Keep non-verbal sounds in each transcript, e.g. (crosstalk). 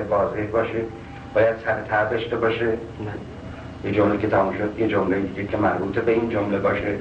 باید خانا باشه باید واضح باشه باید سر داشته باشه. یه جمله که تموم شد یه جمله دیگه که مربوط به این جمله باشه.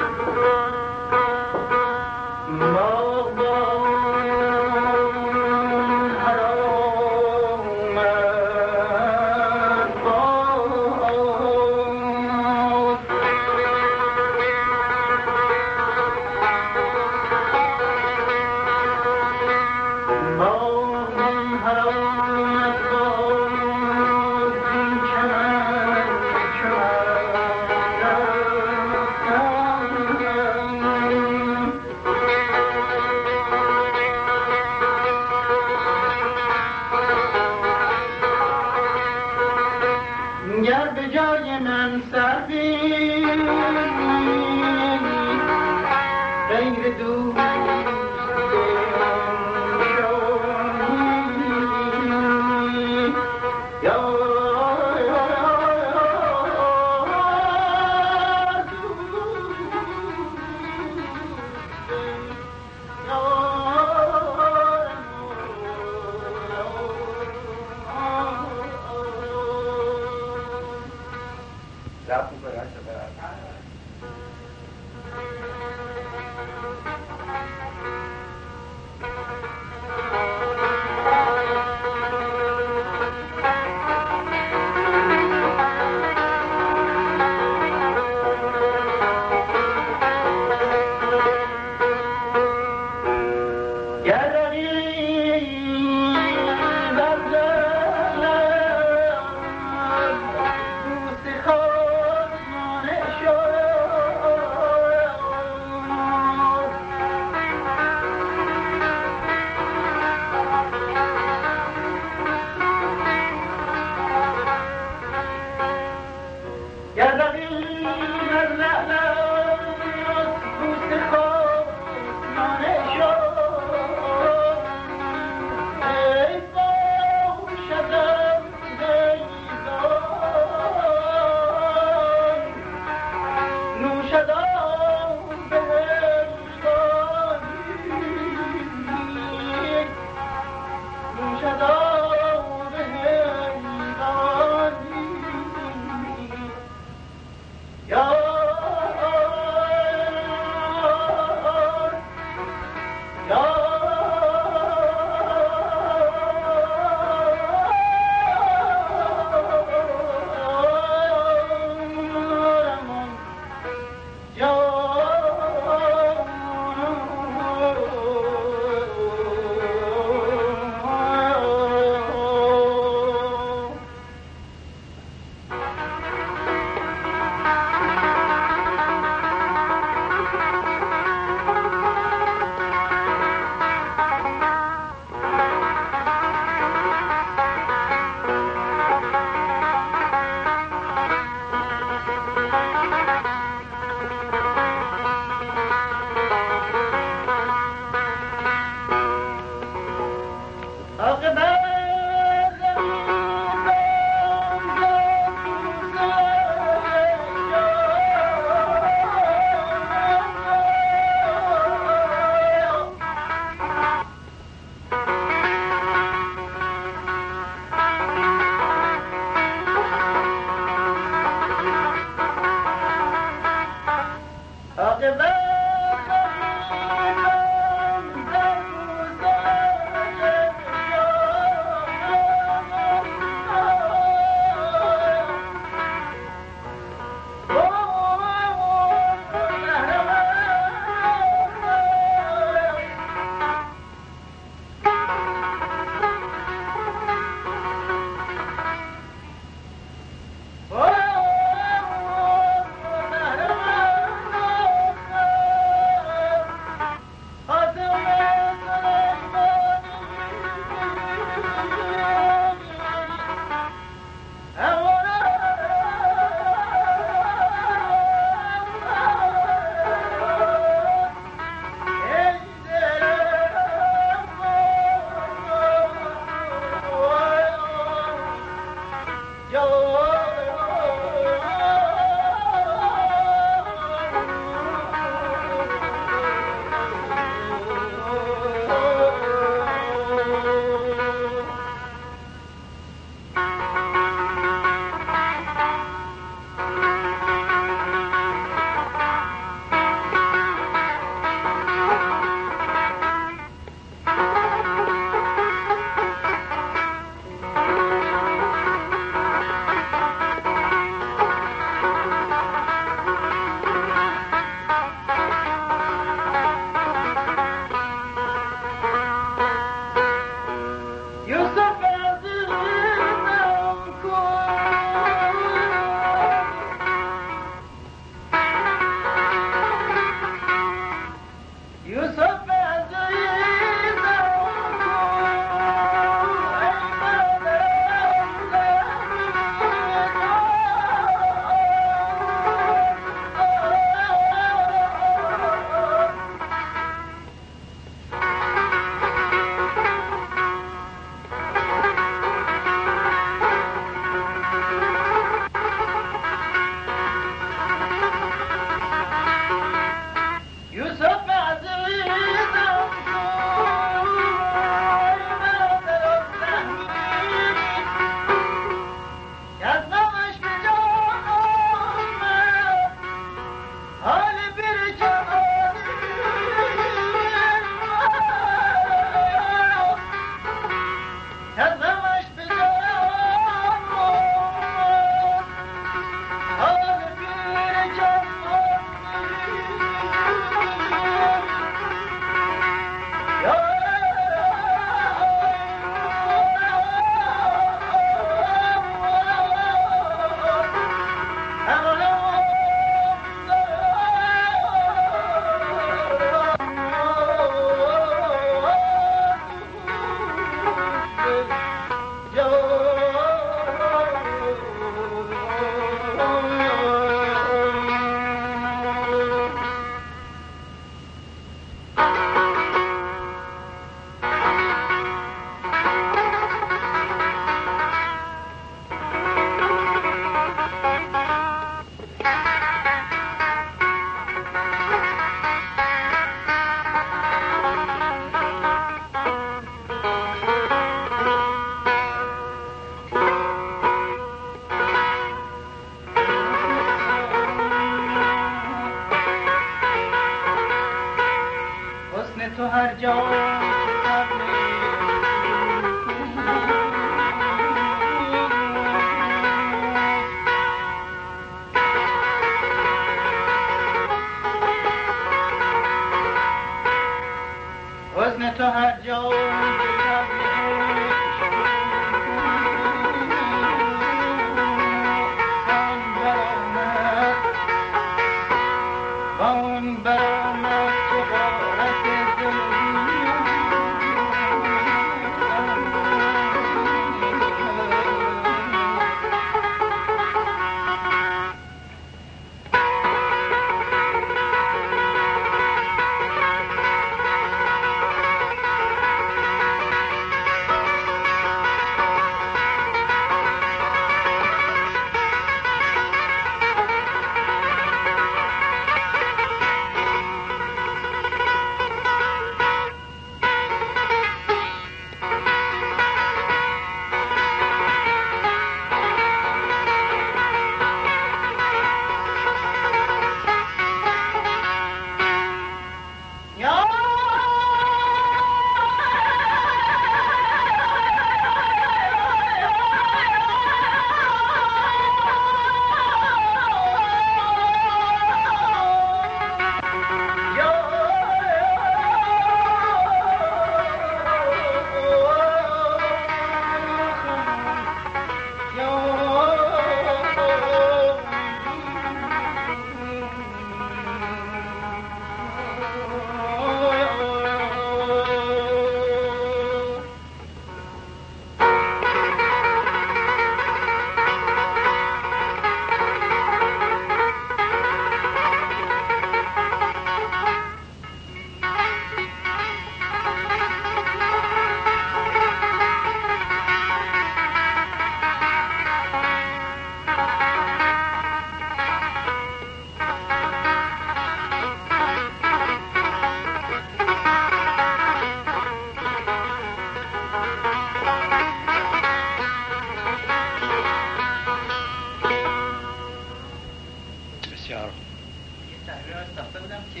که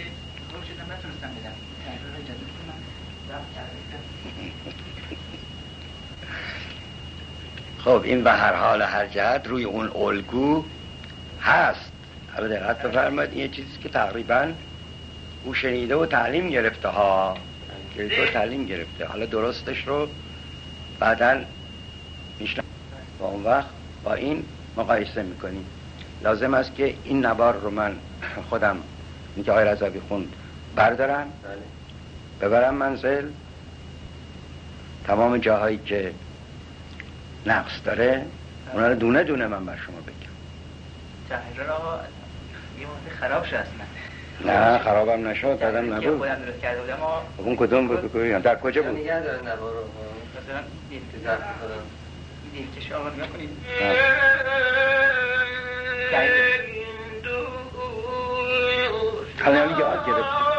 خب این به هر حال هر جهت روی اون الگو هست. حالا دقت بفرمایید این چیزی که تقریبا او شنیده و تعلیم گرفته ها. گرفته و تعلیم گرفته. حالا درستش رو بعدا میشنم با اون وقت با این مقایسه می‌کنیم. لازم است که این نوار رو من خودم این که آقای رضوی خوند. بردارم؟ بله. ببرم منزل. تمام جاهایی که نقص داره اونا رو دونه دونه من بر شما بگم. تحریر را یه خراب شد نه خرابم نشد دادم نبود. خودم درست کرده بودم خب اون کدوم بود در کجا بود؟ نگه داره نوار رو. مثلا دیم که شما نگاه کنید. حالا یاد گرفت.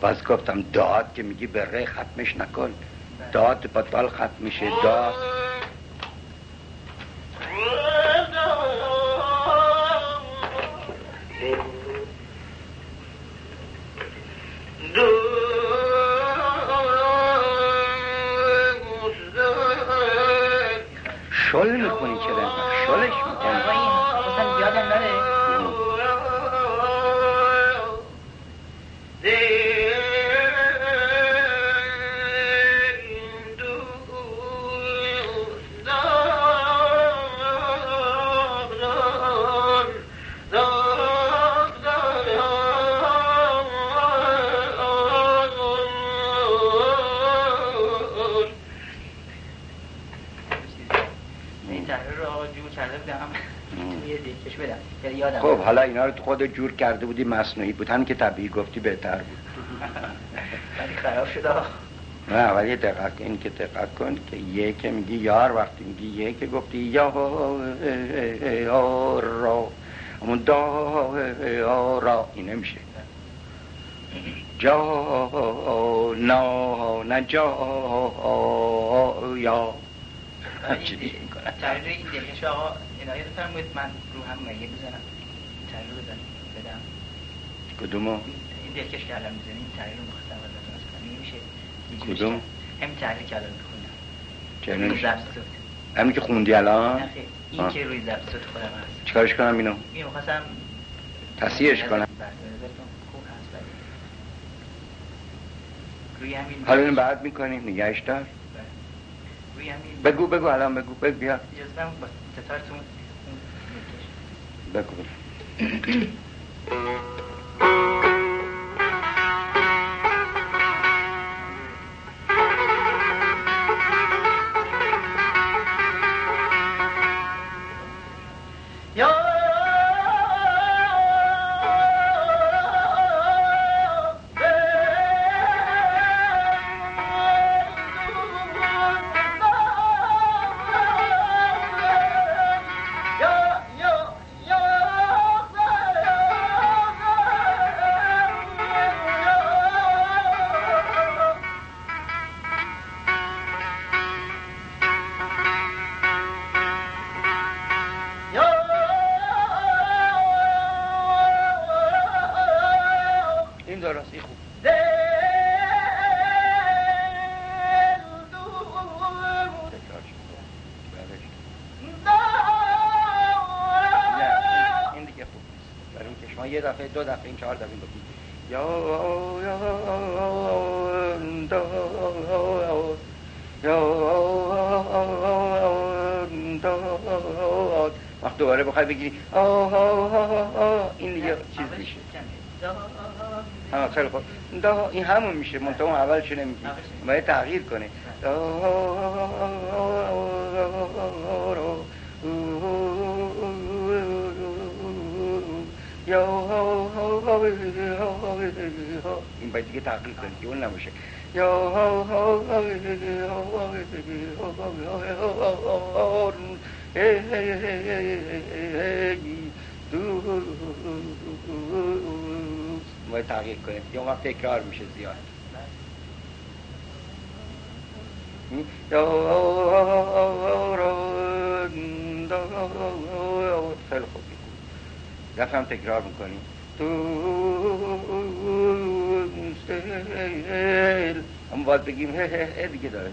باز گفتم داد که میگی به ره ختمش نکن. داد با دال ختم میشه داد. (laughs) Scholl اینا رو خود جور کرده بودی مصنوعی بود. هم که طبیعی گفتی بهتر بود. ولی خراب شده نه ولی دقت این که دقت کن که یه که میگی یار وقتی میگی یه که گفتی یا را همون دا را این نمیشه. جا نا نه جا یا. چیزی این کنم تحریر این دلکش آقا عنایت فرمایید من رو هم مگه بزنم؟ کدومو؟ این دلکش که الان می‌زنی این تحریر مخصوصا ازتون کنم این میشه کدوم؟ همین تحریر که الان می‌خونم. همین که خوندی الان؟ این که روی ضبط صوت خودم هست. چیکارش کنم اینو؟ این مخواستم تصحیحش کنم. حالا این بعد می‌کنیم نگهش دار. بگو بگو الان بگو بگو بیا. اجازه با ستارتون بگو. (clears throat) دو دفعه این چهار دفعه گفتی یا وقت دوباره بخوای بگیری این دیگه چیز میشه ها خیلی خوب این همون میشه منطقه اون اولش نمیگی باید تغییر کنه این باید دیگه تحقیق کنید که اون نباشه باید تغییر کنید یه وقت تکرار میشه زیاد یا دفعه تکرار می‌کنیم هم باید بگیم دیگه داره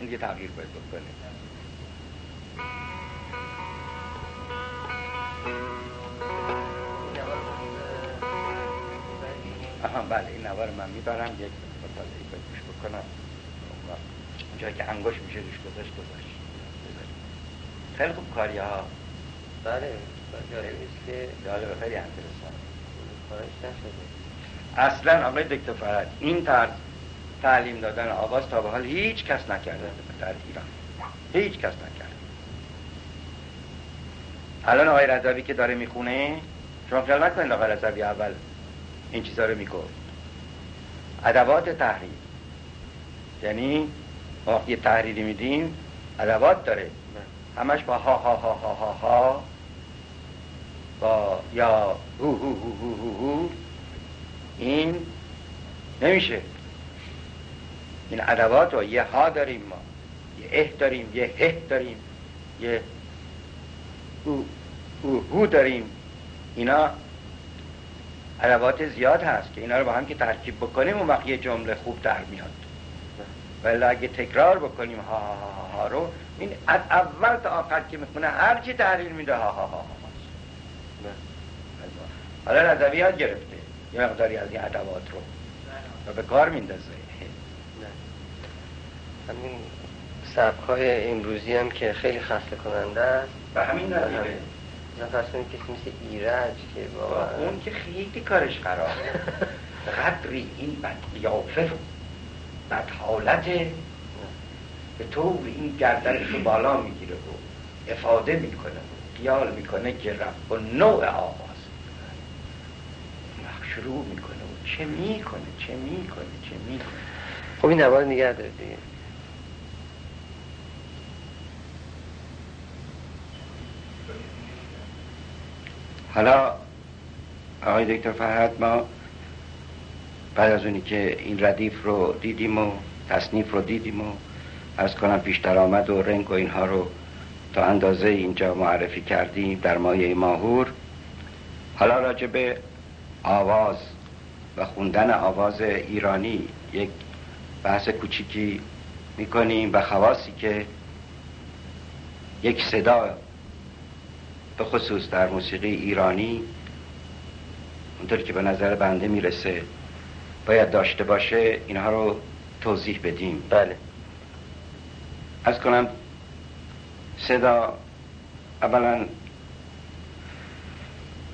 این یه تغییر باید بکنه آها بله این نوار من می‌برم یک مطالعه باید بکنم. اونجا که انگوش میشه روش گذاشت گذاشت. خیلی خوب کاری ها بله جالب نیست که جالب خیلی انترسان خواهش نشده. اصلا آقای دکتر فرد این طرز تعلیم دادن آواز تا به حال هیچ کس نکرده در ایران. هیچ کس نکرده. الان آقای رضوی که داره می‌خونه شما خیال نکنید آقای رضوی اول این چیزا رو می‌گفت. ادوات تحریر. یعنی وقتی تحریری میدیم ادوات داره همش با ها ها ها ها ها ها با یا هو هو هو هو هو, هو. این نمیشه. این ادوات رو یه ها داریم ما. یه اه داریم یه هه داریم یه او, او هو داریم. اینا ادوات زیاد هست که اینا رو با هم که ترکیب بکنیم اون وقت یه جمله خوب در میاد. ولی اگه تکرار بکنیم ها ها ها, ها رو این از اول تا آخر که می‌خونه هر چی تحلیل میده ها ها ها ها حالا رضوی یاد گرفته. یه مقداری از این ادوات رو. و به کار میندازه. همین سبک های امروزی هم که خیلی خسته کننده است. و همین نه فرض کنید کسی مثل ایرج که بابا اون که خیلی کارش خرابه. (laughs) قدری این بد قیافه رو بد حالت به طور این گردنش رو بالا می‌گیره و افاده می‌کنه و خیال می‌کنه که رب و نوع آواز. شروع می‌کنه و چه می‌کنه چه می‌کنه چه می‌کنه. خب این نوار نگه داره دیگه حالا آقای دکتر فرهد ما بعد از اونی که این ردیف رو دیدیم و تصنیف رو دیدیم و از کنم پیش درآمد و رنگ و اینها رو تا اندازه اینجا معرفی کردیم در مایه ماهور. حالا راجع به آواز و خوندن آواز ایرانی یک بحث کوچیکی می‌کنیم و خواصی که یک صدا به خصوص در موسیقی ایرانی اونطور که به نظر بنده می‌رسه باید داشته باشه اینها رو توضیح بدیم. بله. از کنم صدا اولا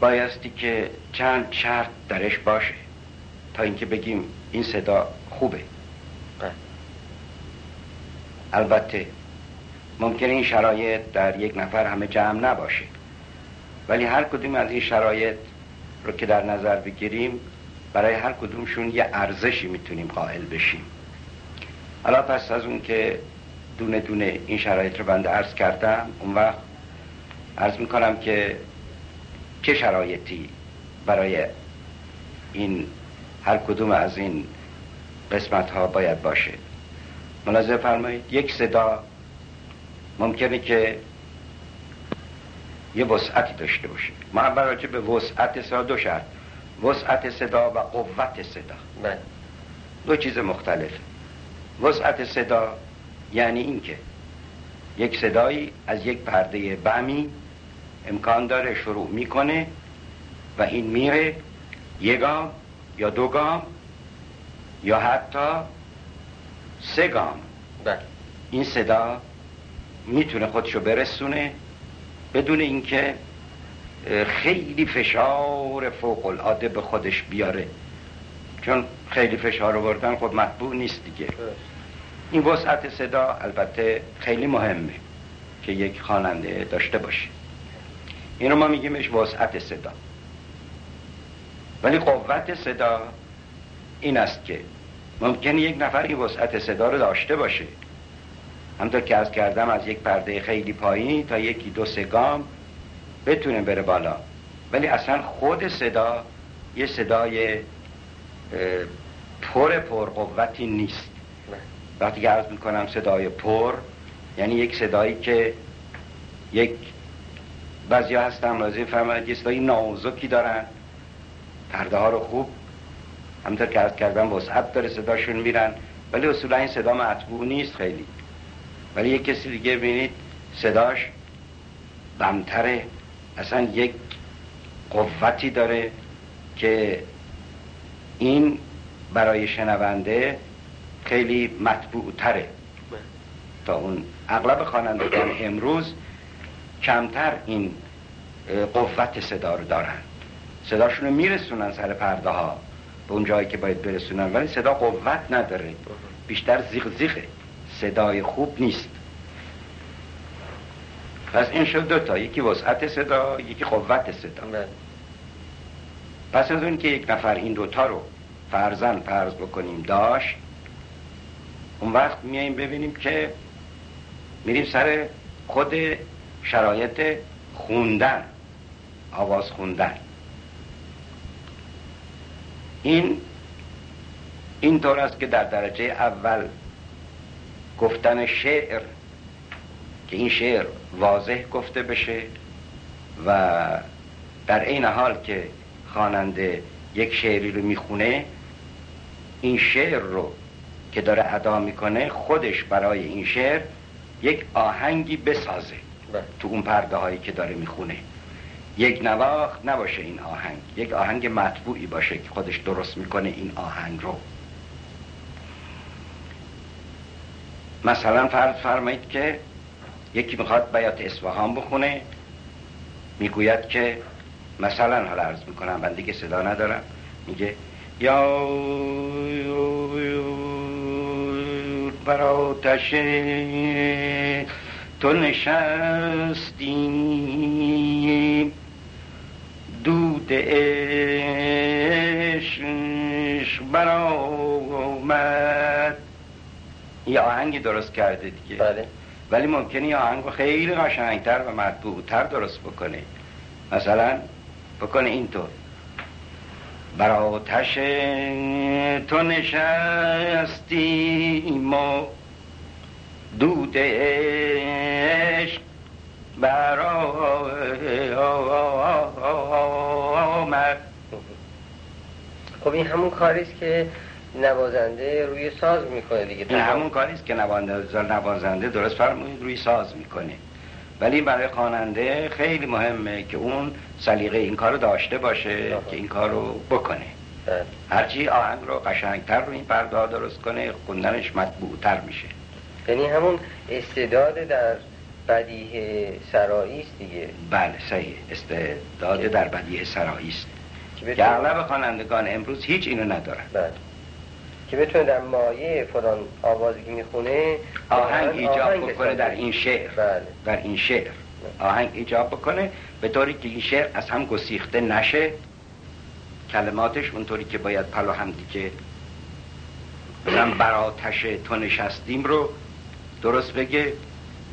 بایستی که چند شرط درش باشه تا اینکه بگیم این صدا خوبه بله. البته ممکن این شرایط در یک نفر همه جمع نباشه ولی هر کدوم از این شرایط رو که در نظر بگیریم برای هر کدومشون یه ارزشی می‌تونیم قائل بشیم حالا پس از اون که دونه دونه این شرایط رو بنده عرض کردم. اون وقت عرض می‌کنم که چه شرایطی برای این هر کدوم از این قسمت ها باید باشه. ملاحظه فرمایید. یک صدا ممکنه که یه وسعتی داشته باشه. ما اول راجع به وسعت صدا دو شرط. وسعت صدا و قوت صدا. بله. دو چیز مختلف وسعت صدا یعنی اینکه یک صدایی از یک پرده بمی امکان داره شروع می‌کنه و این میره. یک گام یا دو گام یا حتی سه گام. بله. این صدا می‌تونه خودشو برسونه بدون اینکه خیلی فشار فوق العاده به خودش بیاره. چون خیلی فشار آوردن خب مطبوع نیست دیگه. این وسعت صدا البته خیلی مهمه که یک خواننده داشته باشه. این رو ما میگیمش وسعت صدا. ولی قوت صدا این است که ممکنه یک نفر این وسعت صدا رو داشته باشه. همطور که از کردم از یک پرده خیلی پایین تا یکی دو سه گام بتونه بره بالا. ولی اصلا خود صدا یه صدای پر پر قوتی نیست. وقتی که عرض می‌کنم صدای پر یعنی یک صدایی که یک بعضی هستن لازم فرماید یه صدایی نازکی دارن. پرده ها رو خوب همطور که از کردن وسعت داره صداشون میرن ولی اصولا این صدا مطبوع نیست خیلی. ولی یک کسی دیگه ببینید صداش بمتره اصلا یک قوتی داره که این برای شنونده خیلی مطبوع تره تا اون اغلب خوانندگان امروز کمتر این قوت صدا رو دارن. صداشون رو میرسونن سر پرده ها به اون جایی که باید برسونن ولی صدا قوت نداره. بیشتر زیغ زیغه. صدای خوب نیست. پس این شد دوتا یکی وسعت صدا یکی قوت صدا. بله. پس از اون که یک نفر این دوتا رو فرزن فرض بکنیم داشت اون وقت میاییم ببینیم که میریم سر خود شرایط خوندن آواز خوندن. این این طور است که در درجه اول گفتن شعر که این شعر واضح گفته بشه و در این حال که خواننده یک شعری رو می‌خونه این شعر رو که داره ادا می‌کنه خودش برای این شعر یک آهنگی بسازه بله. تو اون پرده هایی که داره می‌خونه. یک نواخت نباشه این آهنگ. یک آهنگ مطبوعی باشه که خودش درست می‌کنه این آهنگ رو. مثلا فرض فرمایید که یکی می‌خواد بیات اصفهان بخونه می‌گوید که مثلا حالا عرض می‌کنم من دیگه صدا ندارم میگه یا بر آتش تو نشستیم. دود عشق برآمد. یه آهنگی درست کرده دیگه. بله. ولی ممکنه یه آهنگ خیلی قشنگتر و مطبوعتر درست بکنه. مثلا بکنه اینطور. بر آتش تو نشستیم و دود عشق بر آمد. خب این همون کاریست که نوازنده روی ساز می‌کنه دیگه این همون کاریست که نوازنده نوازنده درست فرمودید روی ساز می‌کنه. ولی برای خواننده خیلی مهمه که اون سلیقه این کارو داشته باشه آها. که این کارو بکنه. بله. هرچی آهنگ رو قشنگتر رو این پرده درست کنه خوندنش مطبوعتر میشه. یعنی همون استعداد در بدیه سرایی است دیگه. بله صحیح. استعداد در بدیه سرایی است. که اغلب خوانندگان امروز هیچ اینو ندارن. بله. که بتونه در مایه فلان آوازی که می‌خونه آهنگ ایجاب بکنه. در این شعر. بله. در این شعر. آهنگ ایجاب بکنه به طوری که این شعر از هم گسیخته نشه کلماتش اونطوری که باید پلو هم دیگه مثلا بر آتش تو نشستیم رو درست بگه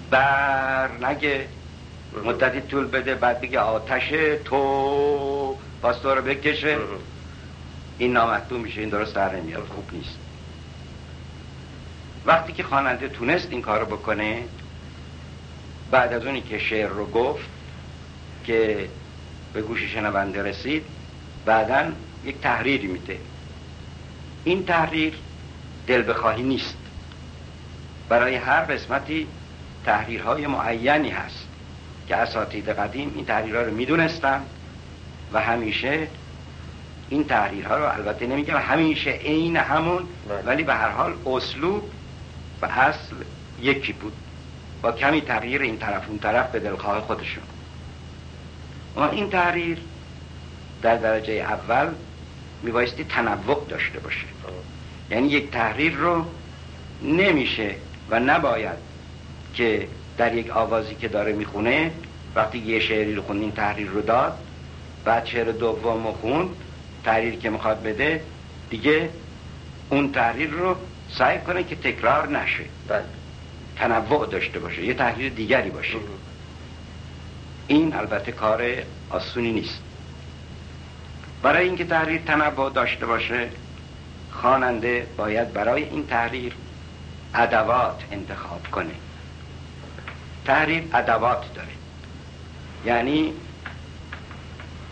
بر نگه مدتی طول بده بعد بگه آتش تو باز تو رو بکشه. این نامطلوب میشه این درست در نمیاد خوب نیست. وقتی که خواننده تونست این کارو بکنه بعد از اونی که شعر رو گفت که به گوش شنونده رسید بعدا یک تحریری میده. این تحریر دل بخواهی نیست. برای هر قسمتی تحریرهای معینی هست که اساتید قدیم این تحریرها رو می‌دونستن و همیشه این تحریرها رو البته نمیگم همیشه عین همون بله. ولی به هر حال اسلوب و اصل یکی بود. با کمی تغییر این طرف اون طرف به دلخواه خودشون. اما این تحریر در درجه اول میبایستی تنوع داشته باشه. یعنی یک تحریر رو نمیشه و نباید که در یک آوازی که داره می‌خونه وقتی یه شعری رو خوند این تحریر رو داد بعد شعر دوم رو خوند تحریر که می‌خواد بده دیگه اون تحریر رو سعی کنه که تکرار نشه. بله. تنوع داشته باشه. یه تحریر دیگری باشه. این البته کار آسونی نیست. برای اینکه تحریر تنوع داشته باشه خواننده باید برای این تحریر ادوات انتخاب کنه. تحریر ادوات داره. یعنی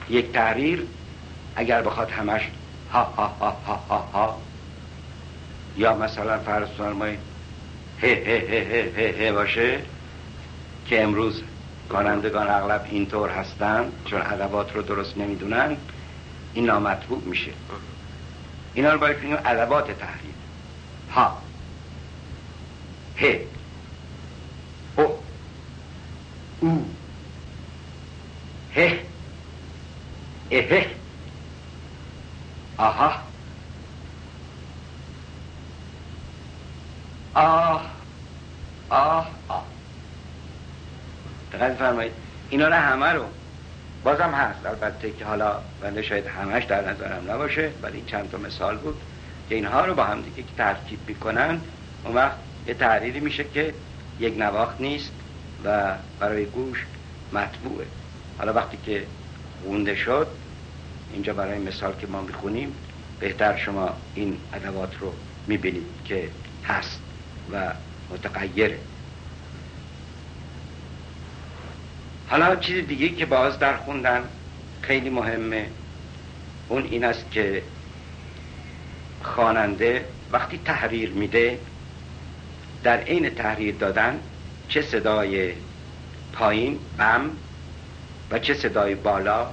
یک تحریر اگر بخواد همش ها ها ها ها ها, ها یا مثلا فرض فرمایید هه هه هه هه هه باشه که امروز کانندگان اغلب اینطور هستن چون ادوات رو درست نمی‌دونن این نامطبوع میشه. اینا رو باید بگیم ادوات تحریر. ها. ه او. او. هه. اه آها آه آه آه دقیق فرمایید اینا رو همه رو. بازم هست. البته که حالا بنده شاید همش در نظرم نباشه ولی چند تا مثال بود که اینها رو با هم دیگه ترکیب می‌کنن اون وقت یه تحریری میشه که یک نواخت نیست و برای گوش مطبوعه. حالا وقتی که خونده شد اینجا برای مثال که ما می‌خونیم بهتر شما این ادوات رو می‌بینید که هست و متغیره. حالا چیز دیگه که باز در خوندن خیلی مهمه. اون این است که خواننده وقتی تحریر میده در عین تحریر دادن چه صدای پایین بم و چه صدای بالا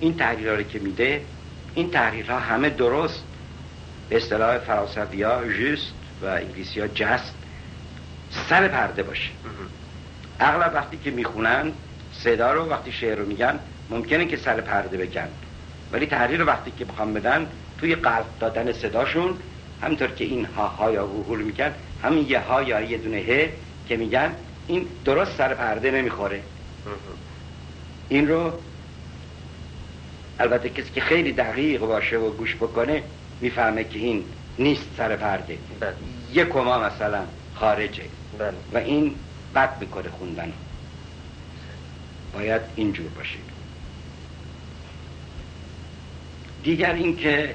این تحریرها رو که میده این تحریرها همه درست. به اصطلاح فرانسوی ها جست و انگلیسی ها جست سر پرده باشه. اغلب وقتی که می‌خونن صدا رو وقتی شعر رو میگن ممکنه که سر پرده بگن ولی تحریر رو وقتی که بخوام بدن توی قلب دادن صداشون همینطور که این ها ها یا هو میگن همین یه ها یا یه دونه ه که میگن این درست سر پرده نمی‌خوره. این رو البته کسی که خیلی دقیق باشه و گوش بکنه می‌فهمه که این نیست سر پرده. بله. یه کما مثلا خارجه. بله. و این بد می‌کنه خوندن. باید اینجور باشه. دیگر اینکه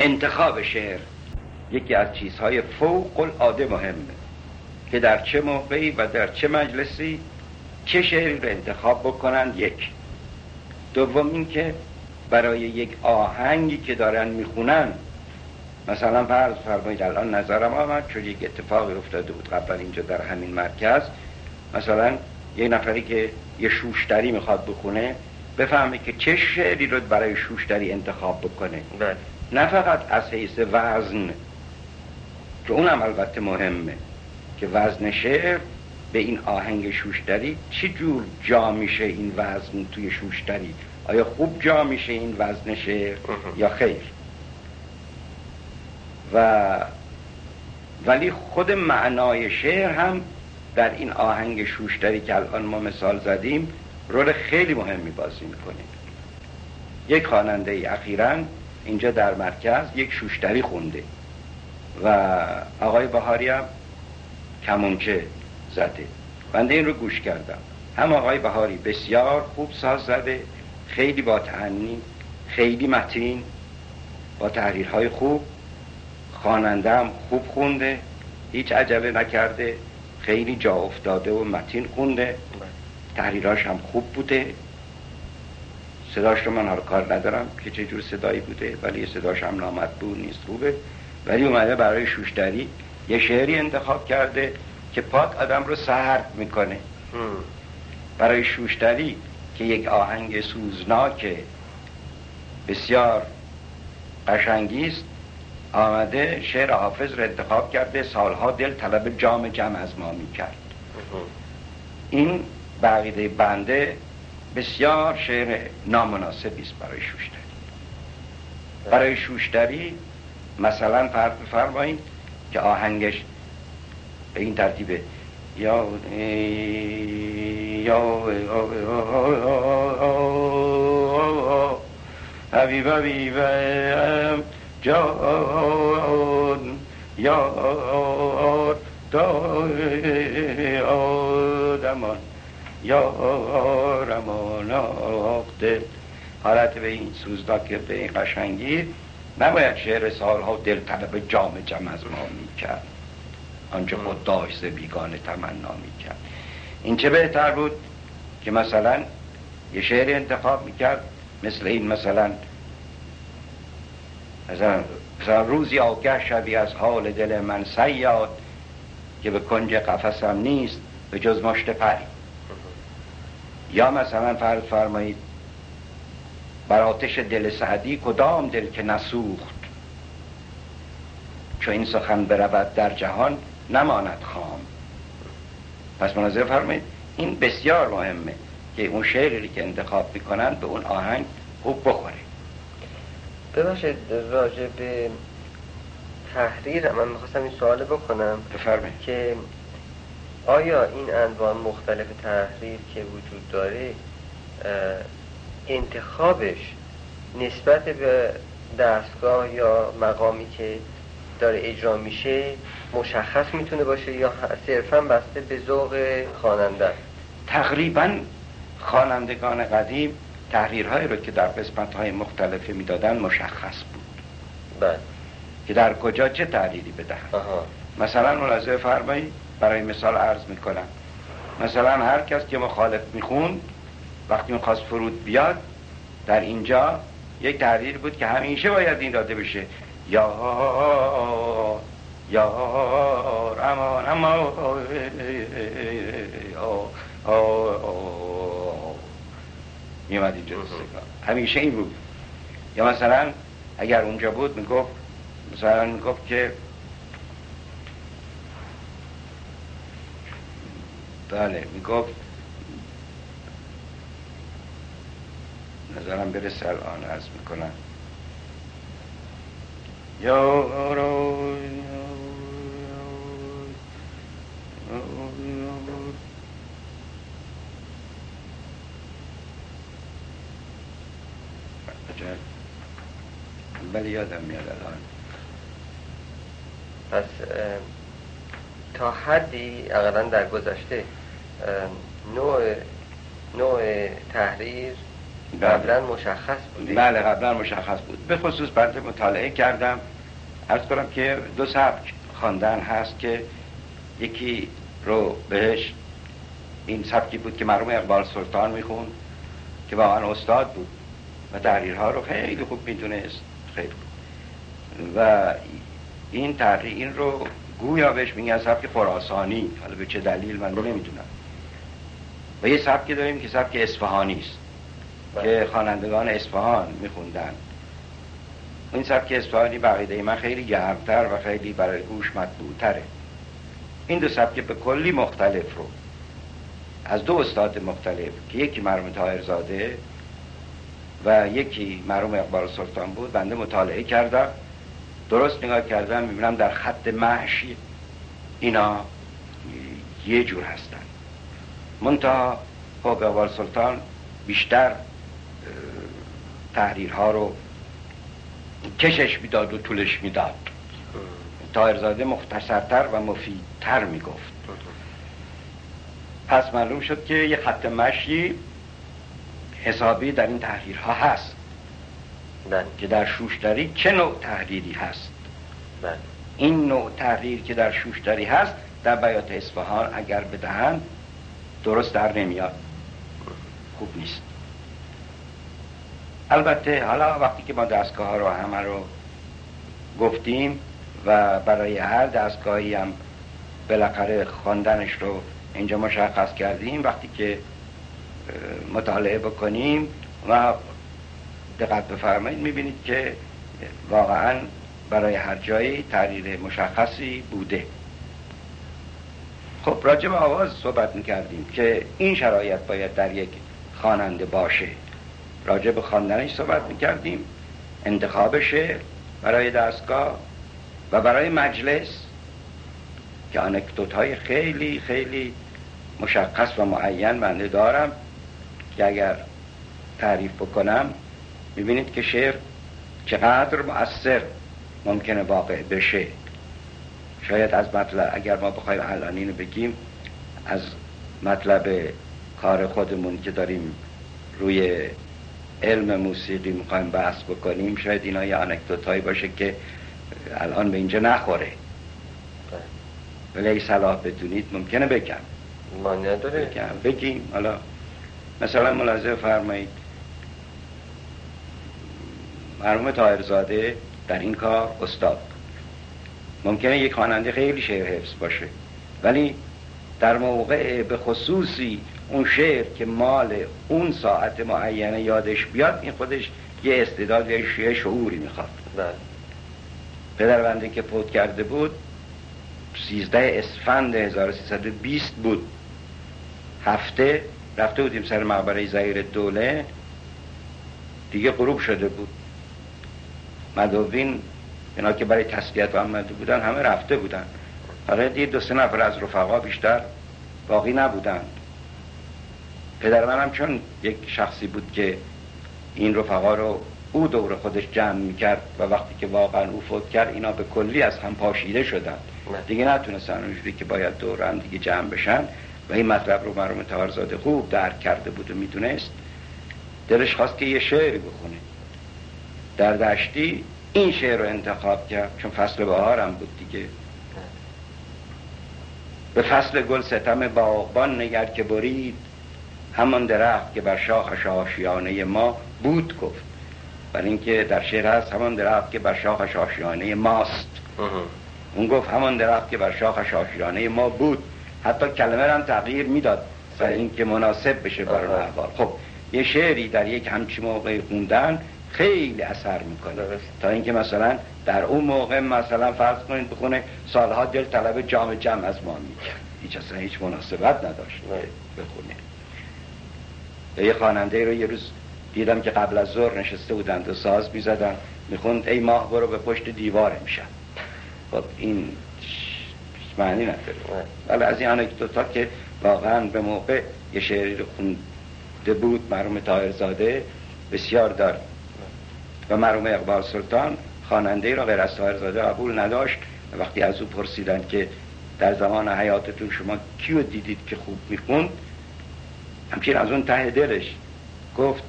انتخاب شعر یکی از چیزهای فوق العاده مهمه که در چه موقعی و در چه مجلسی چه شعری رو انتخاب بکنند یک. دوم اینکه برای یک آهنگی که دارن می‌خونن مثلا فرض فرمایید الان نظرم آمد چون یک اتفاقی افتاده بود قبل اینجا در همین مرکز مثلا یه نفری که یه شوشتری می‌خواد بخونه بفهمه که چه شعری رو برای شوشتری انتخاب بکنه. بله. نه فقط از حیث وزن که اونم البته مهمه که وزن شعر به این آهنگ شوشتری چی جور جا میشه این وزن توی شوشتری؟ آیا خوب جا میشه این وزن شعر؟ یا خیر؟ و ولی خود معنای شعر هم در این آهنگ شوشتری که الان ما مثال زدیم رول خیلی مهمی بازی می‌کنه یک خواننده ای اخیرا اینجا در مرکز یک شوشتری خونده و آقای بهاری هم کمونچه زده. بنده این رو گوش کردم. هم آقای بهاری بسیار خوب ساز زده خیلی با تعنی خیلی متین با تحریرهای خوب. خواننده هم خوب خونده هیچ عجله نکرده. خیلی جا افتاده و متین خونده. تحریراش هم خوب بوده. صداش رو من حال کار ندارم که چه جور صدایی بوده ولی صداش هم نامطبوع نیست خوبه. ولی اومده برای شوشتری یه شعری انتخاب کرده که پاک آدم رو سرد می‌کنه. برای شوشتری که یک آهنگ سوزناک بسیار قشنگی است آمده شعر حافظ رو انتخاب کرده سالها دل طلب جام جمع از ما می‌کرد. این بقیده بنده بسیار شعر نامناسبی است برای شوشتری. برای شوشتری مثلا فرض بفرمایید که آهنگش به این ترتیبه یا یا حبیب حبیبم جان یا آدمان یا رمان دل. حالت به این که به این قشنگی نباید شعر سالها دل طلب جام جم از ما می‌کرد. آنچه خود داشت بیگانه تمنا می‌کرد. این چه بهتر بود که مثلا یه شعر انتخاب می‌کرد مثل این مثلا روزی آگه شوی از حال دل من سیاد که به کنج قفسم نیست به جز مشت پری. یا مثلا فرض فرمایید بر آتش دل سعدی کدام دل که نسوخت؟ چو این سخن برود در جهان نماند خام. پس مناظر فرمایید این بسیار مهمه که اون شعری که انتخاب می‌کنن به اون آهنگ خوب بخوره. ببخشید راجع به تحریر من می‌خواستم این سوال بکنم بفرمایید. که آیا این انواع مختلف تحریر که وجود داره انتخابش نسبت به دستگاه یا مقامی که داره اجرا میشه مشخص می‌تونه باشه یا صرفا بسته به ذوق خواننده؟ تقریبا خوانندگان قدیم تحریرهایی رو که در قسمت های مختلفی می‌دادن مشخص بود بله که در کجا چه تحریری بدهن مثلا ملاحظه فرمایی برای مثال عرض می‌کنم مثلا هر کس که مخالف می‌خوند وقتی می‌خواست فرود بیاد در اینجا یک تحریر بود که همیشه باید این داده بشه یا یا امان امان میومد اینجا همیشه این بود. یا مثلا اگر اونجا بود می‌گفت مثلا می‌گفت که بله می‌گفت نظرم برسه الان عرض می‌کنم. یا ولی یادم میاد الان. پس تا حدی اقلا در گذشته نوع نوع تحریر بله. قبلا مشخص بود. بله قبلا مشخص بود. به خصوص بعد مطالعه کردم. ارز کنم که دو سبک خواندن هست که یکی رو بهش این سبکی بود که مرحوم اقبال سلطان میخون که واقعا استاد بود. و تحریرها رو خیلی خوب می‌دونست. خیلی خوب. و این تحریر این رو گویا بهش میگن سبک خراسانی. حالا به چه دلیل من رو نمی‌دونم. و یه سبکی داریم که سبک اصفهانی است. که خوانندگان اصفهان میخوندن. این سبک اصفهانی بقیده من خیلی گرمتر و خیلی برای گوش مطبوعتره این دو سبک به کلی مختلف رو. از دو استاد مختلف که یکی مرحوم تاهرزاده و یکی مرحوم اقبال سلطان بود بنده مطالعه کردم. درست نگاه کردم می‌بینم در خط محشی اینا یه جور هستن. منتها فوق اقبال سلطان بیشتر تحریرها رو کشش می‌داد و طولش می‌داد. تاهرزاده مختصرتر و مفیدتر می‌گفت. پس معلوم شد که یه خط مشی حسابی در این تحریرها هست بله. که در شوشتری چه نوع تحریری هست بله. این نوع تحریر که در شوشتری هست در بیات اصفهان اگر بدهند درست در نمیاد خوب نیست البته حالا وقتی که ما دستگاه ها رو همه رو گفتیم و برای هر دستگاهی هم بالاخره خواندنش رو اینجا مشخص کردیم وقتی که مطالعه بکنیم و دقت بفرمایید. می‌بینید که واقعا برای هر جایی تحریر مشخصی بوده. خب راجع به آواز صحبت می‌کردیم که این شرایط باید در یک خواننده باشه. راجع به خواندنش صحبت می‌کردیم. انتخاب شعر برای دستگاه و برای مجلس که آنکدوت های خیلی خیلی مشخص و معین بنده دارم. که اگر تعریف بکنم می‌بینید که شعر چقدر مؤثر ممکنه واقع بشه. شاید از مطلب اگر ما بخوایم الان اینو بگیم از مطلب کار خودمون که داریم روی علم موسیقی می‌خوایم بحث بکنیم شاید اینا یه آنکدوت هایی باشه که الان به اینجا نخوره. ولی اگه صلاح بدونید ممکنه بگم. ما نداره بگم بگیم. حالا مثلا ملاحظه فرمایید مرحوم تاهرزاده در این کار استاد. ممکنه یک خواننده خیلی شعر حفظ باشه ولی در موقع به خصوصی اون شعر که مال اون ساعت معینه یادش بیاد این خودش یه استعداد یه شعوری می‌خواد. بله. پدر بنده که فوت کرده بود 13 اسفند 1320 بود. هفته رفته بودیم سر مقبره زهیر دوله. دیگه غروب شده بود. مدوین اینا که برای تسلیت آمده بودن همه رفته بودن. فقط دید دو سه نفر از رفقا بیشتر باقی نبودند پدر منم چون یک شخصی بود که این رفقا رو او دور خودش جمع می‌کرد و وقتی که واقعا او فوت کرد اینا به کلی از هم پاشیده شدن. دیگه نتونستن اونجوری که باید دور هم دیگه جمع بشن. و این مطلب رو مرحوم تهارزاده خوب درک کرده بود و می‌دونست. دلش خواست که یه شعری بخونه. در دشتی این شعر رو انتخاب کرد چون فصل بهارم بود دیگه. به فصل گل ستم باغبان نگر که برید همان درخت که بر شاخش آشیانه ما بود گفت. برای اینکه در شعر هست همان درخت که بر شاخش آشیانه ماست. اون گفت همان درخت که بر شاخش آشیانه ما بود. حتی کلمه هم تغییر می‌داد برای اینکه مناسب بشه برای احوال. خب یه شعری در یک همچی موقع خوندن خیلی اثر می‌کنه. تا اینکه مثلا در اون موقع مثلا فرض کنید بخونه سالها دل طلب جام جمع از ما می‌کرد. هیچ اصلا هیچ مناسبت نداشت بخونه یه خواننده رو یه روز دیدم که قبل از ظهر نشسته بودند و ساز می‌زدن. می‌خوند ای ماه برو به پشت دیوار میشن خب این معنی نداره. ولی از این انکدوتا که واقعا به موقع یه شعری رو خونده بود مرحوم تاهرزاده بسیار دار. و مرحوم اقبال سلطان خواننده را غیر از تاهرزاده قبول نداشت. وقتی از او پرسیدن که در زمان حیاتتون شما کیو دیدید که خوب می‌خوند همچین از اون ته دلش گفت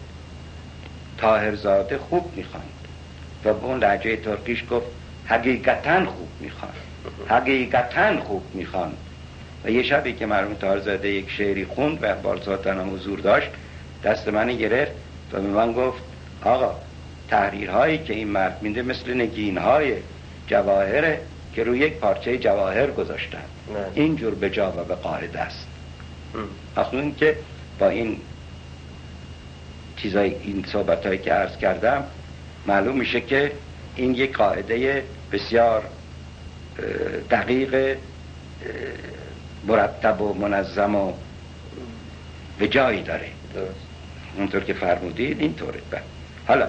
تاهرزاده خوب می‌خواند. و به اون لحجه ترکیش گفت حقیقتا خوب می‌خواند. حقیقتا خوب می‌خواند و یه شبی که مرحوم تاهرزاده یک شعری خوند و هم حضور داشت دست من گرفت و به من گفت آقا تحریرهایی که این مرد مینده مثل نگینهای جواهره که روی یک پارچه جواهر گذاشتن. اینجور به جا و به قاعده است اخنون که با این چیزای این صحبت هایی که عرض کردم معلوم میشه که این یک قاعده بسیار دقیق مرتب و منظم و به جایی داره. اونطور که فرمودید اینطوره. بله. حالا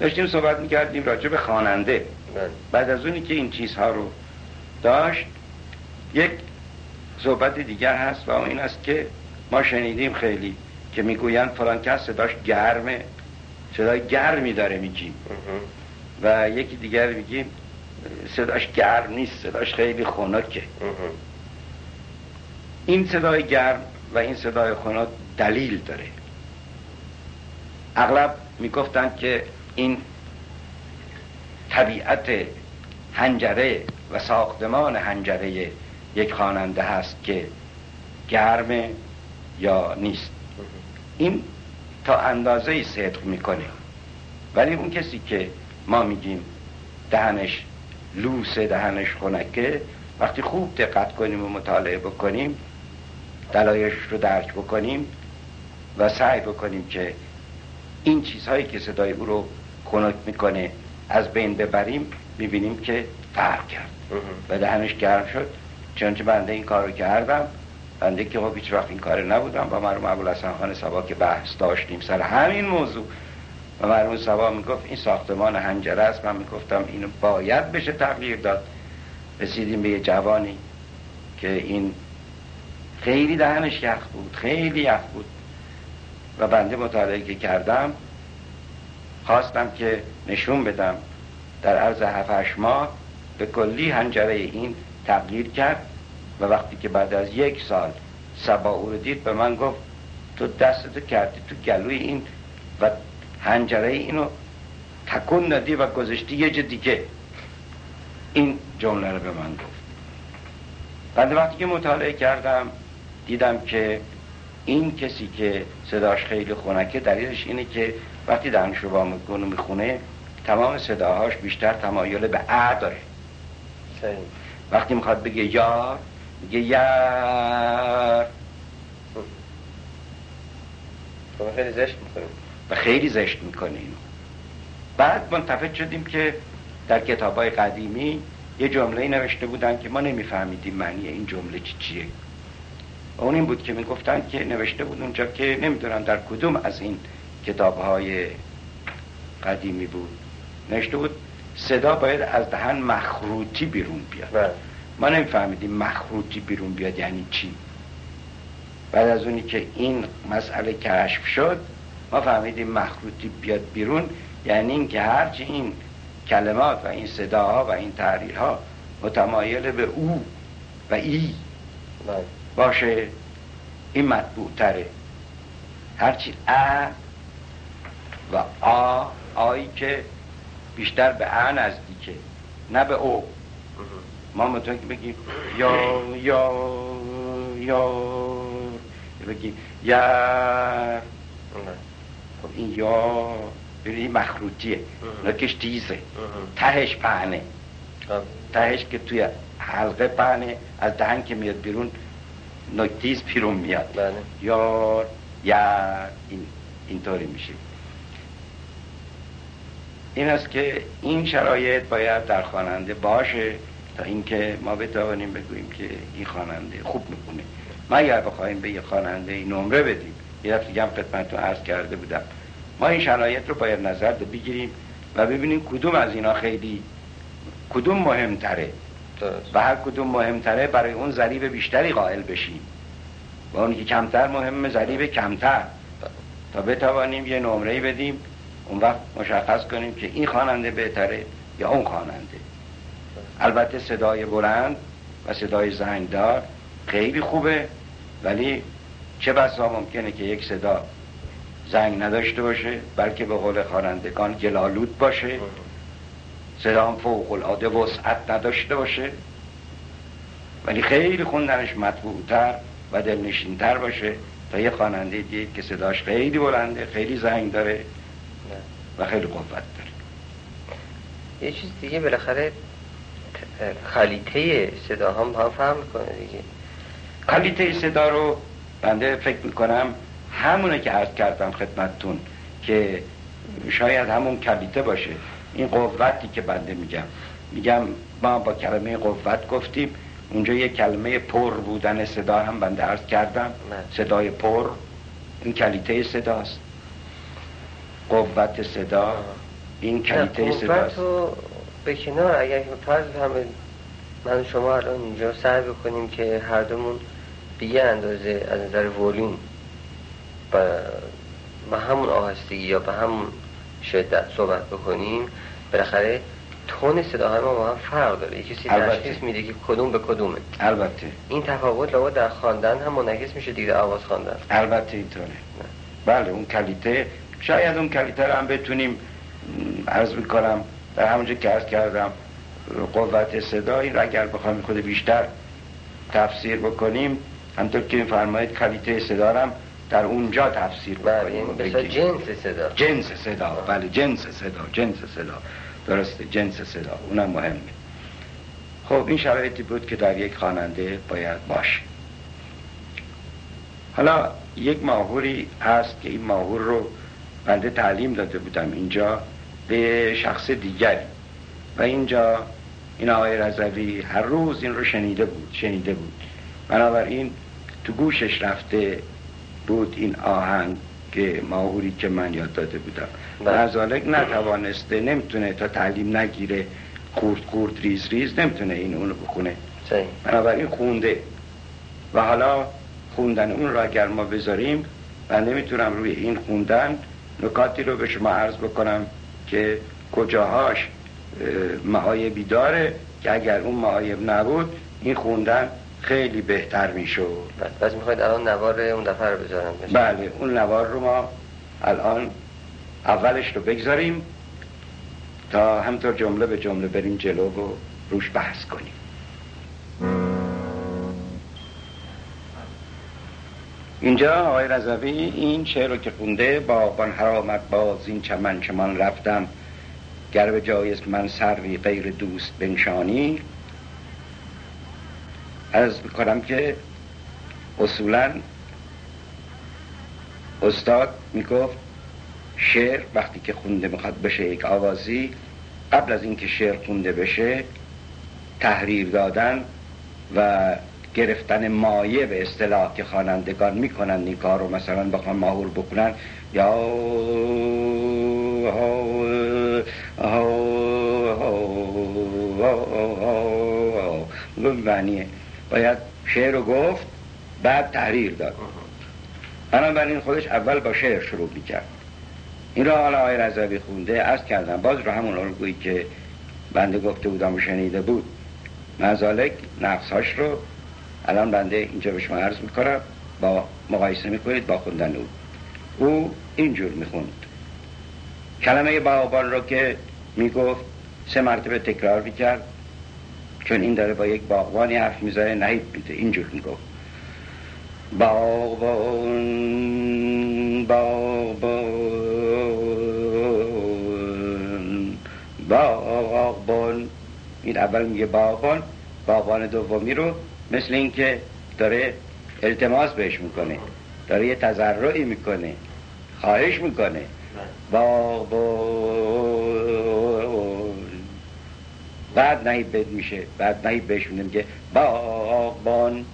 داشتیم صحبت می‌کردیم راجع به خواننده. بله. بعد از اونی که این چیزها رو داشت یک صحبت دیگر هست و این است که ما شنیدیم خیلی که می‌گویند فلان کس صداش گرمه. صدای گرمی داره میگیم. و یکی دیگر میگیم صداش گرم نیست صداش خیلی خنکه. این صدای گرم و این صدای خنک دلیل داره. اغلب می‌گفتند که این طبیعت هنجره و ساختمان هنجره یک خواننده هست که گرمه یا نیست. این تا اندازه صدق می‌کنه. ولی اون کسی که ما میگیم دهنش لوسه دهنش خونکه وقتی خوب دقت کنیم و مطالعه بکنیم دلایش رو درک بکنیم و سعی بکنیم که این چیزهایی که صدای او رو خنک می‌کنه از بین ببریم می‌بینیم که فرق کرد. و دهنش گرم شد. چنانچه بنده این کار رو کردم. بنده که خب هیچ وقت این کار نبودم با مرحوم ابوالحسن خان سبا که بحث داشتیم سر همین موضوع و مرحوم سبا می‌گفت این ساختمان هنجره است. من می‌گفتم اینو باید بشه تغییر داد. رسیدیم به یه جوانی که این خیلی دهنش یخ بود خیلی یخ بود. و بنده مطالعه که کردم خواستم که نشون بدم. در عرض هفت ماه به کلی هنجره این تغییر کرد. و وقتی که بعد از یک سال سبا او رو دید به من گفت تو دستتو کردی تو گلوی این و هنجره اینو تکون دادی و گذاشتی یه جا دیگه. این جمله رو به من گفت. بعد وقتی که مطالعه کردم دیدم که این کسی که صداش خیلی خونکه دلیلش اینه که وقتی دهنش رو با می‌کنه می‌خونه تمام صداهاش بیشتر تمایل به ا داره. وقتی می‌خواد بگه یار میگه یار. خیلی زشت می‌کنه و خیلی زشت می‌کنه اینو بعد منتفت شدیم که در کتاب های قدیمی یه جمله نوشته بودن که ما نمیفهمیدیم معنی این جمله چی چیه. و اون این بود که می‌گفتن که نوشته بود اونجا که نمی‌دونم در کدوم از این کتاب های قدیمی بود. نوشته بود صدا باید از دهن مخروطی بیرون بیاد. بله. ما نمیفهمیدیم مخروطی بیرون بیاد یعنی چی. بعد از اونی که این مسئله کشف شد ما فهمیدیم مخروطی بیاد بیرون یعنی اینکه هرچی این کلمات و این صداها و این ها متمایل به او و ای بله. باشه این مطبوع تره هرچی ا و آ آیی که بیشتر به ا نزدیکه نه به او. ما می‌تونیم که بگیم یا یا یا بگیم یا خب این یا این مخروطیه. نکش تیزه. تهش پهنه. تهش که توی حلقه پهنه. از دهن که میاد بیرون نکتیز بیرون میاد. بله. یا یا این اینطوری میشه. این است که این شرایط باید در خواننده باشه تا اینکه ما بتوانیم بگوییم که این خواننده خوب می‌کنه ما اگر بخوایم به یه خواننده نمره بدیم یه دفعه دیگه هم خدمتتون عرض کرده بودم. ما این شرایط رو باید نظر بگیریم و ببینیم کدوم از اینا خیلی کدوم مهمتره. و هر کدوم مهمتره برای اون ضریب بیشتری قائل بشیم. و اونی که کمتر مهمه ضریب کمتر. تا بتوانیم یه نمره بدیم اون وقت مشخص کنیم که این خواننده بهتره یا اون خواننده. البته صدای بلند و صدای زنگدار خیلی خوبه ولی چه بسا ممکنه که یک صدا زنگ نداشته باشه بلکه به قول خوانندگان گلالود باشه. صدا هم فوق العاده وسعت نداشته باشه. ولی خیلی خوندنش مطبوعتر و دلنشینتر باشه. تا یه خواننده دید که صداش خیلی بلنده خیلی زنگ داره و خیلی قوت داره. یه چیز دیگه بالاخره خلیطه صدا هم هم فهم می‌کنه دیگه. خلیطه صدا رو بنده فکر می‌کنم همونه که عرض کردم خدمتتون که شاید همون کلیته باشه. این قوتی که بنده میگم. میگم ما با کلمه قوت گفتیم. اونجا یه کلمه پر بودن صدا هم بنده عرض کردم. صدای پر. این کلیته صداست. قوت صدا. این کلیته صداست. قوت به کنار اگر فرض همه من شما الان اینجا سعی بکنیم که هر دومون به یه اندازه از نظر ولیوم به همون آهستگی یا به همون شدت صحبت بکنیم بالاخره تون صداهای ما با هم فرق داره. یکی کسی تشخیص میده که کدوم به کدومه. البته. این تفاوت لابد در خواندن هم منعکس میشه دیگه آواز خواندن. البته اینطوره. بله اون کلیته شاید اون کلیته رو هم بتونیم عرض می‌کنم در همونجا که عرض کردم قوت صدا این اگر بخوایم خود بیشتر تفسیر بکنیم همطور که فرمایید کلیته صدا هم در اونجا تفسیر بکنیم بله جنس صدا. جنس صدا. بله جنس صدا جنس صدا. درسته جنس صدا. اونم مهمه. خب این شرایطی بود که در یک خواننده باید باشه. حالا یک ماهوری هست که این ماهور رو بنده تعلیم داده بودم اینجا به شخص دیگری. و اینجا این آقای رضوی هر روز این رو شنیده بود شنیده بود. بنابراین تو گوشش رفته بود این آهنگ که ماهوری که من یاد داده بودم. نزالک بله. نتوانسته نمی‌تونه تا تعلیم نگیره خورد خورد ریز ریز نمی‌تونه این اونو بخونه. بنابراین خونده. و حالا خوندن اون را اگر ما بذاریم من نمی‌تونم روی این خوندن نکاتی رو به شما عرض بکنم که کجاهاش معایبی داره که اگر اون معایب نبود این خوندن خیلی بهتر می‌شد. بس بله، می‌خواید الان نوار اون دفعه رو بذارم بشه. بله اون نوار رو ما الان اولش رو بگذاریم تا همطور جمله به جمله بریم جلو و روش بحث کنیم. اینجا آقای رضوی این شعر رو که خونده با بان حرامت باز این چمن چمن رفتم. گر به جایست من سروی غیر دوست بنشانی. از بکنم که اصولا استاد می‌گفت شعر وقتی که خونده می‌خواد بشه یک آوازی قبل از اینکه شعر خونده بشه تحریر دادن و گرفتن مایه به اصطلاح که خوانندگان می‌کنن این کار رو مثلا بخوان ماهور بکنن یا معنیه باید شعر رو گفت بعد تحریر داد. بنابراین خودش اول با شعر شروع می‌کرد. این را حالا آقای رضوی خونده از کردم. باز رو همون الگویی که بنده گفته بودم و شنیده بود. مزالک نقصهاش رو الان بنده اینجا به شما عرض می‌کنم. با مقایسه می‌کنید با خوندن او. او اینجور می‌خوند. کلمه باغبان رو که می‌گفت سه مرتبه تکرار می‌کرد. چون این داره با یک باغبانی حرف می‌زنه نهید میده. اینجور می‌گفت. باغبان باغبان باغبان. این اول میگه باغبان باغبان دومی رو مثل اینکه داره التماس بهش می‌کنه. داره یه تذرعی می‌کنه. خواهش می‌کنه. باغبان. بعد نهید بد میشه بعد نهید بهش میگه باغبان.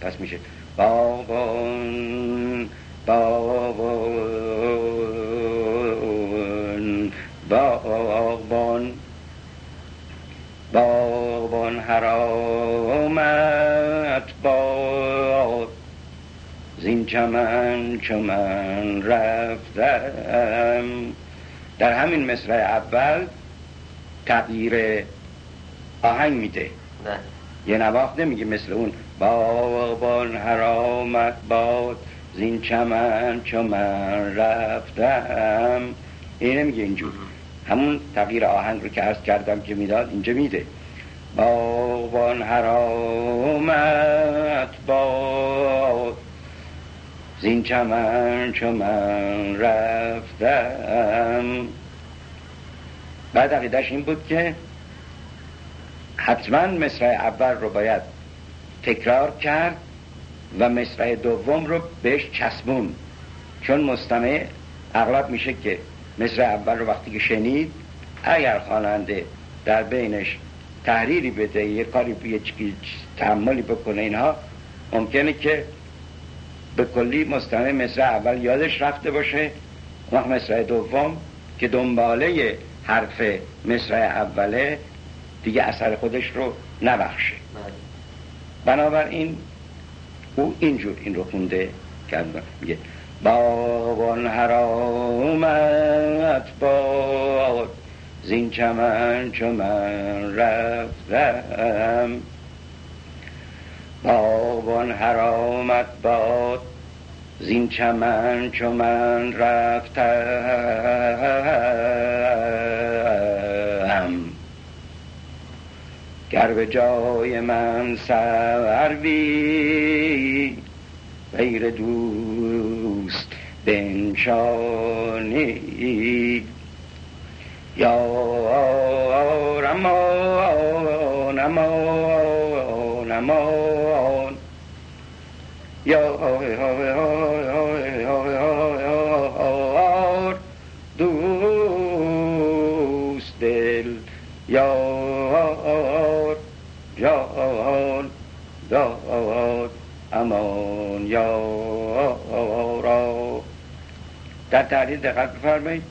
پس میشه باغبان باغبان باغبان. باغبان حرامت باد. زین چمن چمن رفتم. در همین مصرع اول تغییر آهنگ میده. نه. یه نواخت نمیگه مثل اون باغبان حرامت باد زین چمن چمن رفتم. این نمیگه اینجور. همون تغییر آهنگ رو که عرض کردم که می‌داد اینجا میده. باغبان حرامت باد زین چمن چمن رفتم. بعد عقیدش این بود که حتما مصرع اول رو باید تکرار کرد و مصرع دوم رو بهش چسبون. چون مستمع اغلب میشه که مصرع اول رو وقتی که شنید اگر خواننده در بینش تحریری بده یه کاری یه تحملی بکنه اینها ممکنه که به کلی مستمع مصرع اول یادش رفته باشه وقت مصرع دوم که دنباله حرف مصرع اوله دیگه اثر خودش رو نبخشه. بنابراین او اینجور این رو خونده کردن میگه باغبان حرامت باد زین چمن چمن رفتم. باغبان حرامت باد زین چمن چمن رفتم. گر به جای من سروی غیر دوست بنشانی یا رمان امان امان یا داد امان را در تحریر دقت بفرمایید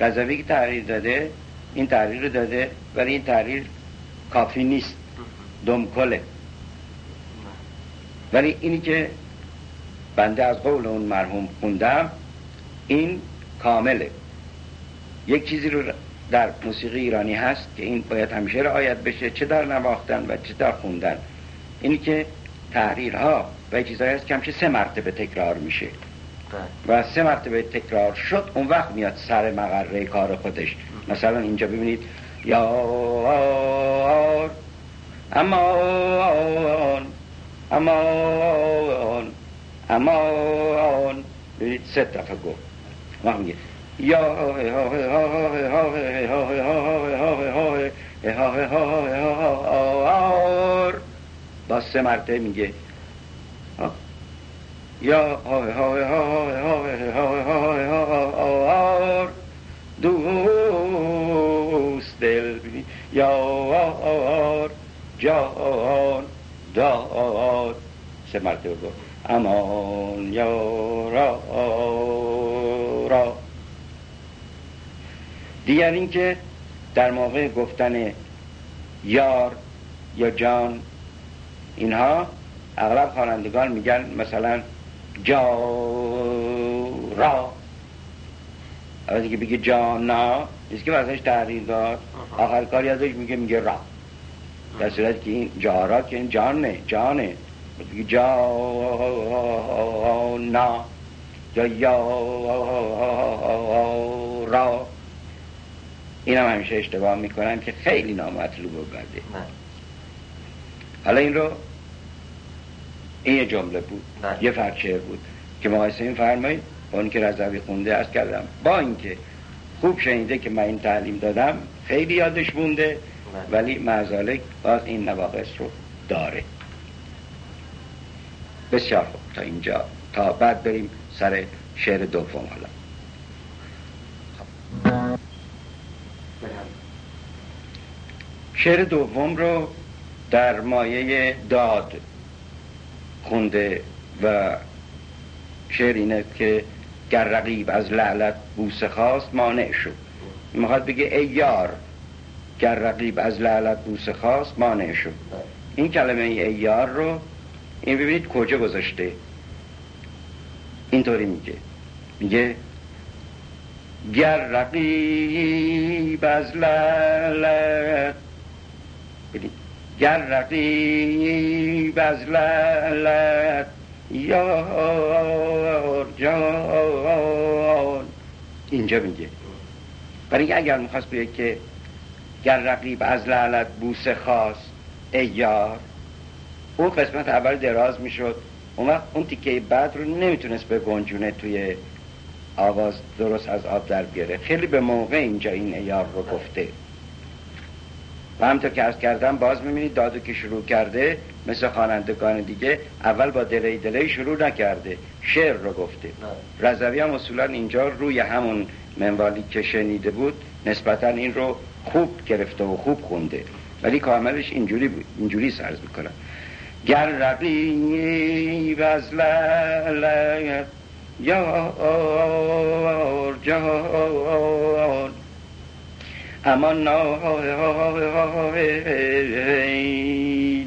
غزوی که تحریر داده این تحریر رو داده ولی این تحریر کافی نیست دمکله ولی اینی که بنده از قول اون مرحوم خوندم این کامله یک چیزی رو در موسیقی ایرانی هست که این باید همیشه رعایت بشه چه در نواختن و چه در خوندن اینی که تحریرها و چیزهایی هست که همیشه سه مرتبه تکرار میشه. بله. و سه مرتبه تکرار شد اون وقت میاد سر مقره کار خودش. مثلا اینجا ببینید یا امان امان امان ببینید سه دفعه گفت. ما میگه یا با سه مرتبه میگه یا دوست دل یار جان داد سه مرتبه گفت امان یارا را دیگر اینکه در موقع گفتن یار یا جان اینها اغلب خوانندگان میگن مثلا جارا از که بگه جانا نیست که وزنش تحریر داد. آخر کاری ازش میگه میگه را. در صورت که این جارا که این جانه جانه. بگه جانا یا یا را. این هم همیشه اشتباه می‌کنن که خیلی نامطلوب برده حالا این رو این یه جمله بود. نه. یه فرچه بود که مقایسه این فرمایید با اون که رضوی خونده از کردم. با اینکه خوب شنیده که من این تعلیم دادم خیلی یادش مونده ولی معزالک باز این نواقص رو داره. بسیار خوب. تا اینجا. تا بعد بریم سر شعر دوم حالا. شعر دوم رو در مایه داد خونده و شعر اینه که گر رقیب از لعلت بوسه خواست مانع شد. می‌خواد بگه ای یار گر رقیب از لعلت بوسه خواست مانع شد. این کلمه ای یار رو این ببینید کجا گذاشته. اینطوری میگه. میگه گر رقیب از لعلت ببینید. گر رقیب از لعلت یار جان. اینجا میگه. برای اینکه اگر می‌خواست بگه که گر رقیب از لعلت بوسه خواست ای یار اون قسمت اول دراز می‌شد. اون وقت اون تیکه بعد رو نمی‌تونست به گنجونه توی آواز درست از آب در بیاره. خیلی به موقع اینجا این ایار رو گفته. و همطور که ارز کردم باز می‌بینید دادو که شروع کرده مثل خوانندگان دیگه اول با دلی دلی شروع نکرده. شعر رو گفته. رضوی هم اصولا اینجا روی همون منوالی که شنیده بود نسبتا این رو خوب گرفته و خوب خونده. ولی کاملش اینجوری بود اینجوری سرز می‌کنم گر رقیب از لعلت یار جان I'm on no holy, holy, holy, holy,